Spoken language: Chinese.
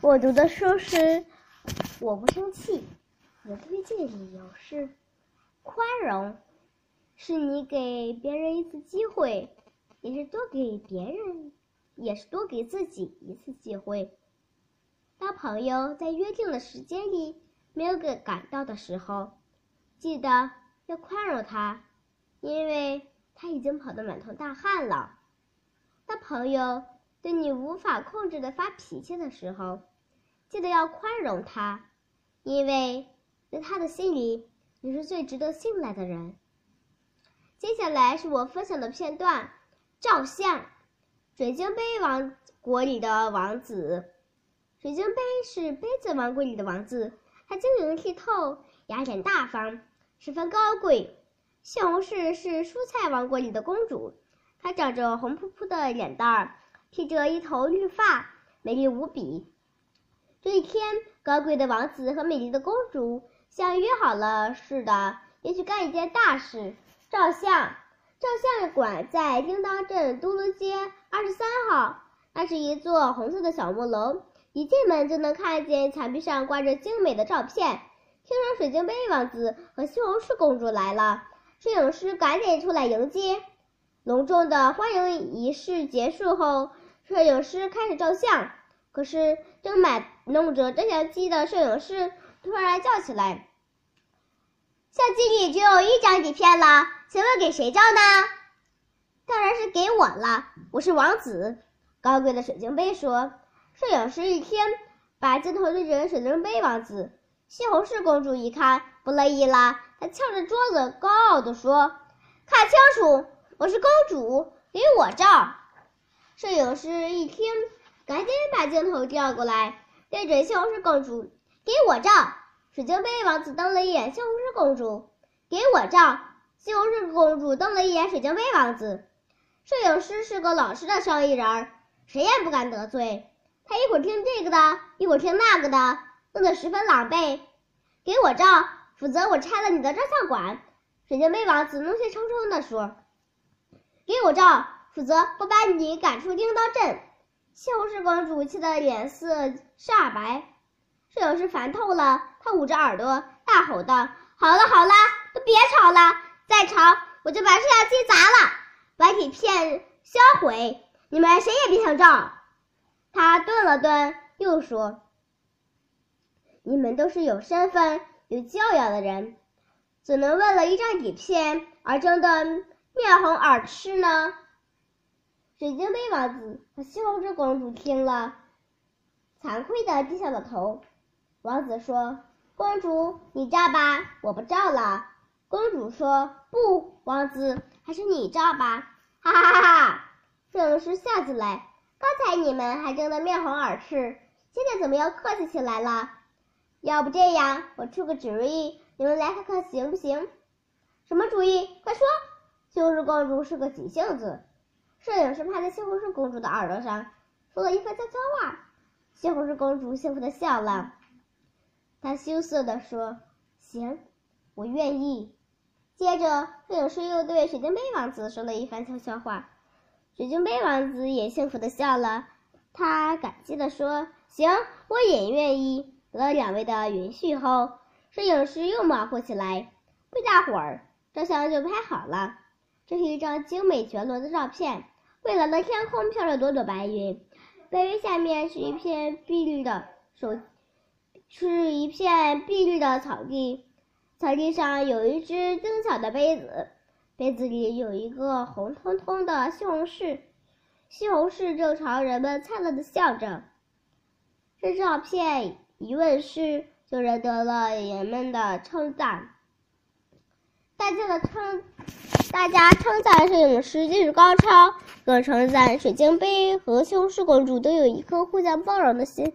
我读的书是《我不生气》，我推荐理由是：宽容是你给别人一次机会，也是多给别人，也是多给自己一次机会。当朋友在约定的时间里没有给赶到的时候，记得要宽容他，因为他已经跑得满头大汗了。当朋友对你无法控制的发脾气的时候，记得要宽容他，因为在他的心里你是最值得信赖的人。接下来是我分享的片段：照相，水晶杯王国里的王子。水晶杯是杯子王国里的王子，他晶莹剔透，雅典大方，十分高贵。西红柿是蔬菜王国里的公主，她长着红扑扑的脸蛋儿，披着一头绿发，美丽无比。这一天，高贵的王子和美丽的公主像约好了似的，要去干一件大事——照相。照相馆在叮当镇嘟噜街二十三号，那是一座红色的小木楼。一进门就能看见墙壁上挂着精美的照片。听说水晶杯王子和西红柿公主来了，摄影师赶紧出来迎接。隆重的欢迎仪式结束后，摄影师开始照相。可是正摆弄着照相机的摄影师突然叫起来：“相机里只有一张底片了，请问给谁照呢？”“当然是给我了，我是王子。”高贵的水晶杯说。摄影师一听，把镜头对准水晶杯王子。西红柿公主一看，不乐意了，她翘着桌子，高傲地说：“看清楚，我是公主，给我照！”摄影师一听，赶紧把镜头调过来，对准西红柿公主：“给我照！”水晶杯王子瞪了一眼西红柿公主：“给我照！”西红柿公主瞪了一眼水晶杯王子。摄影师是个老实的生意人，谁也不敢得罪。他一会儿听这个的，一会儿听那个的，弄得十分狼狈。给我照，否则我拆了你的照相馆。”水晶杯王子怒气冲冲地说。“给我照，否则我把你赶出叮当镇。”西红柿公主气得脸色煞白。摄影师烦透了，他捂着耳朵大吼道：“好了好了，都别吵了！再吵我就把摄像机砸了，把底片销毁！你们谁也别想照！”他顿了顿，又说：“你们都是有身份、有教养的人，怎能为了一张底片而争得面红耳赤呢？”水晶杯王子和西红柿公主听了，惭愧的低下了头。王子说：“公主，你照吧，我不照了。”公主说：“不，王子，还是你照吧。”哈哈哈哈！摄影师笑起来。刚才你们还争得面红耳赤，现在怎么又客气起来了？要不这样，我出个主意，你们来看看行不行？什么主意？快说！西红柿公主是个急性子，摄影师趴在西红柿公主的耳朵上说了一番悄悄话。西红柿公主幸福的笑了，她羞涩的说：“行，我愿意。”接着，摄影师又对水晶杯王子说了一番悄悄话。水晶杯王子也幸福的笑了，他感激的说：“行，我也愿意。”得到两位的允许后，摄影师又忙活起来。不大会儿，照相就拍好了。这是一张精美绝伦的照片。蔚蓝的天空飘着朵朵白云，白云下面是一片碧绿的手，是一片碧绿的草地。草地上有一只精巧的杯子。杯子里有一个红彤彤的西红柿，西红柿正朝人们灿烂的笑着。这照片一问世，就赢得了人们的称赞。大家的称，大家称赞摄影师技术高超，更称赞水晶杯和西红柿公主都有一颗互相包容的心。